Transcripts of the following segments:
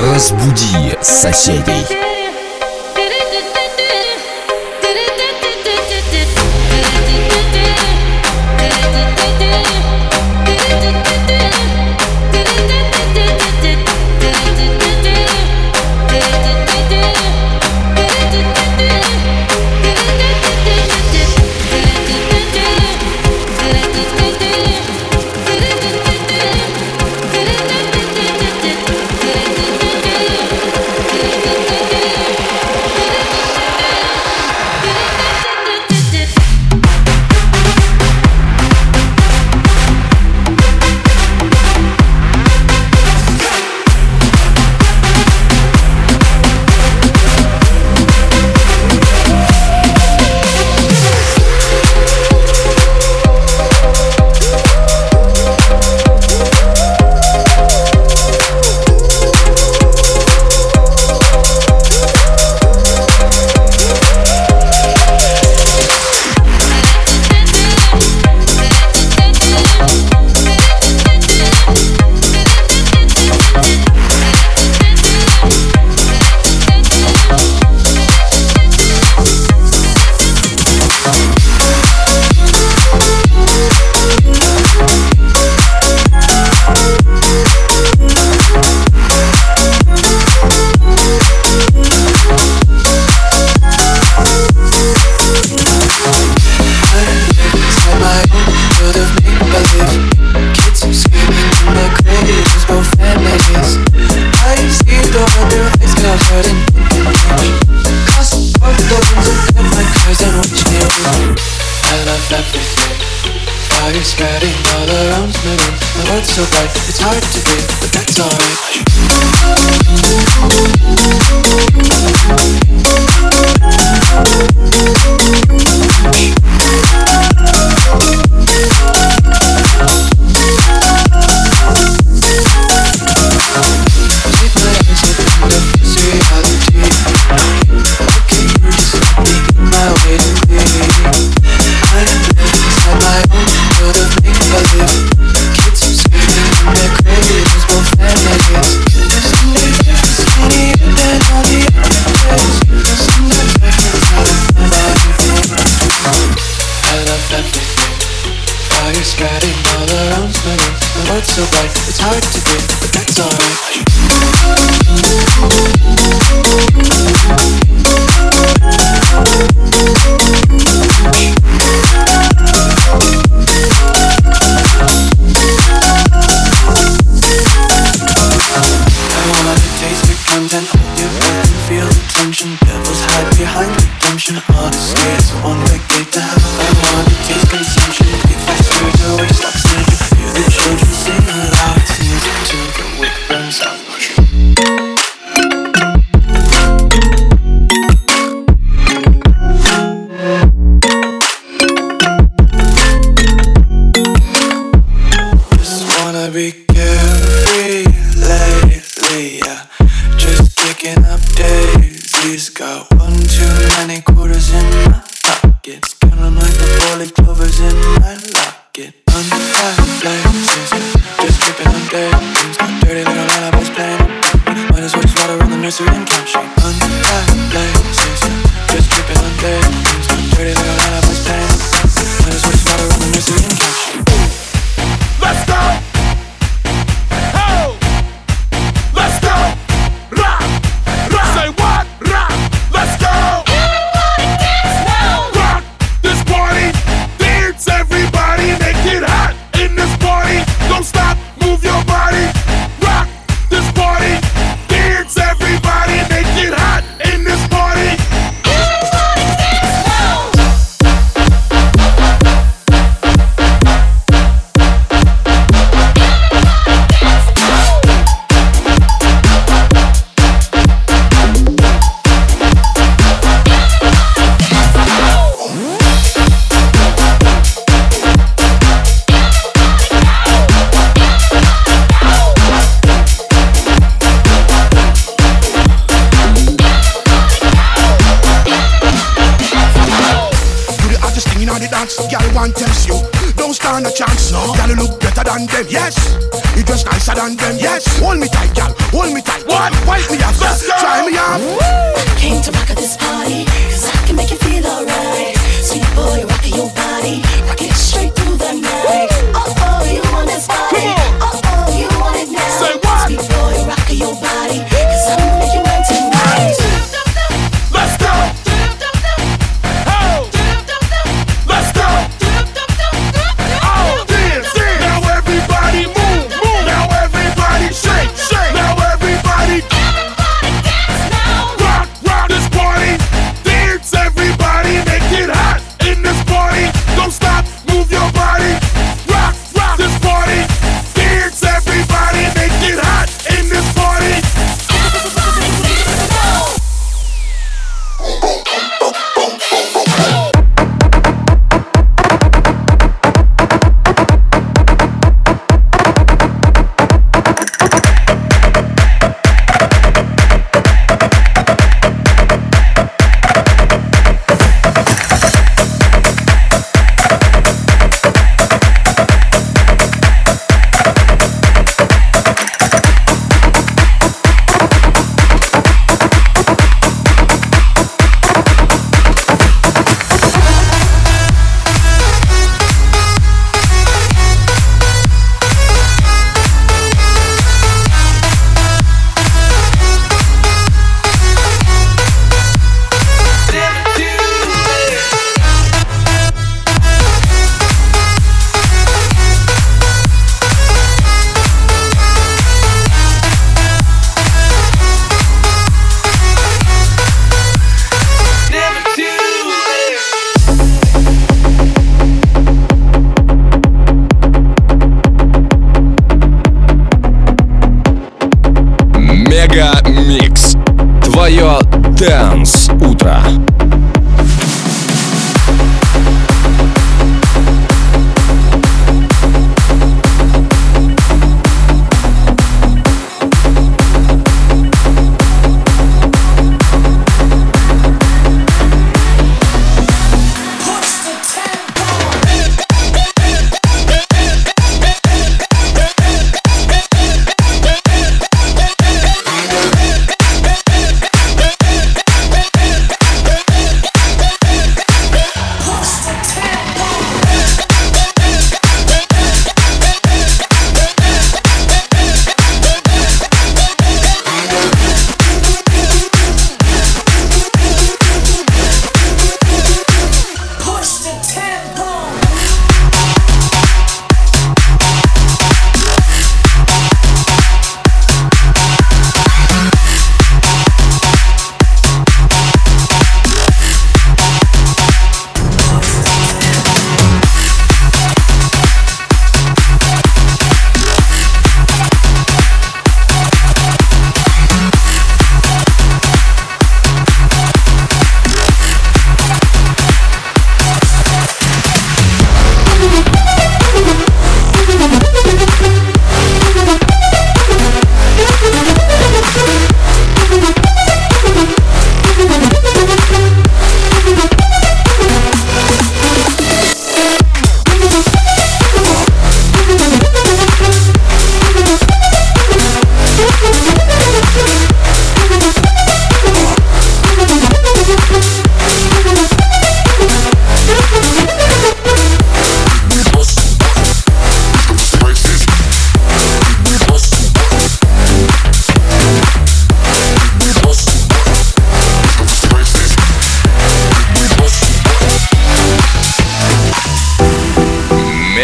Разбуди соседей. so bright Everybody but that's hot. A chance, no. Gotta look better than them, yes. You dress nicer than them, yes. Hold me tight, gal. Hold me tight. What? Wipe me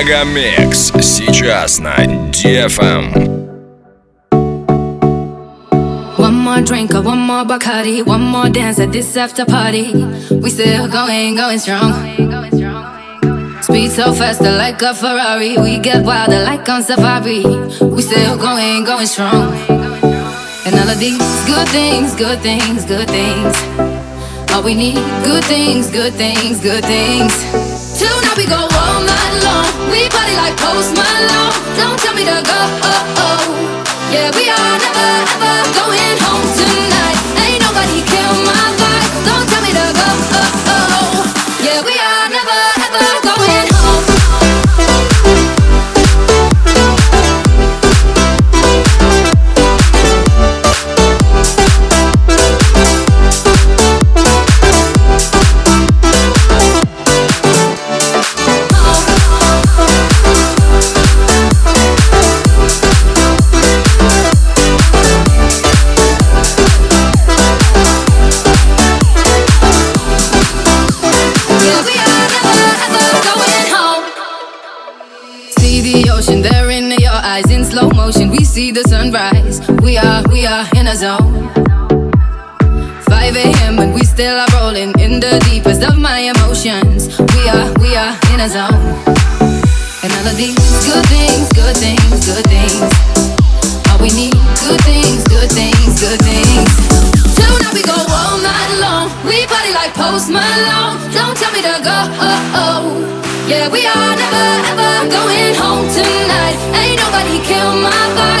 Мегамикс сейчас на DFM. One more drink or one more Bacardi, one more dance at this after party. We still going, going strong. Speed so faster like a Ferrari. We get wilder like on safari. We still going, going strong. And all of these good things, good things, good things. All we need, good things, good things, good things. Tonight we go all long. We party like Post Malone. Don't tell me to go. Yeah, we are never see the sunrise. We are, we are in a zone. 5 a.m. and we still are rolling in the deepest of my emotions. We are, we are in a zone. And all of these good things, good things, good things. All we need, good things, good things, good things. Tonight we go all night long. We party like Post Malone. Don't tell me to go. Oh, oh. Yeah, we are never ever going home tonight. Kill my vibe.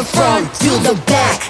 the front, to the back.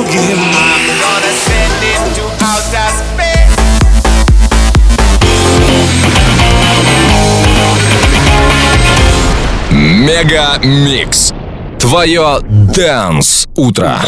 другим Мега Микс. Твое Дэнс-утро.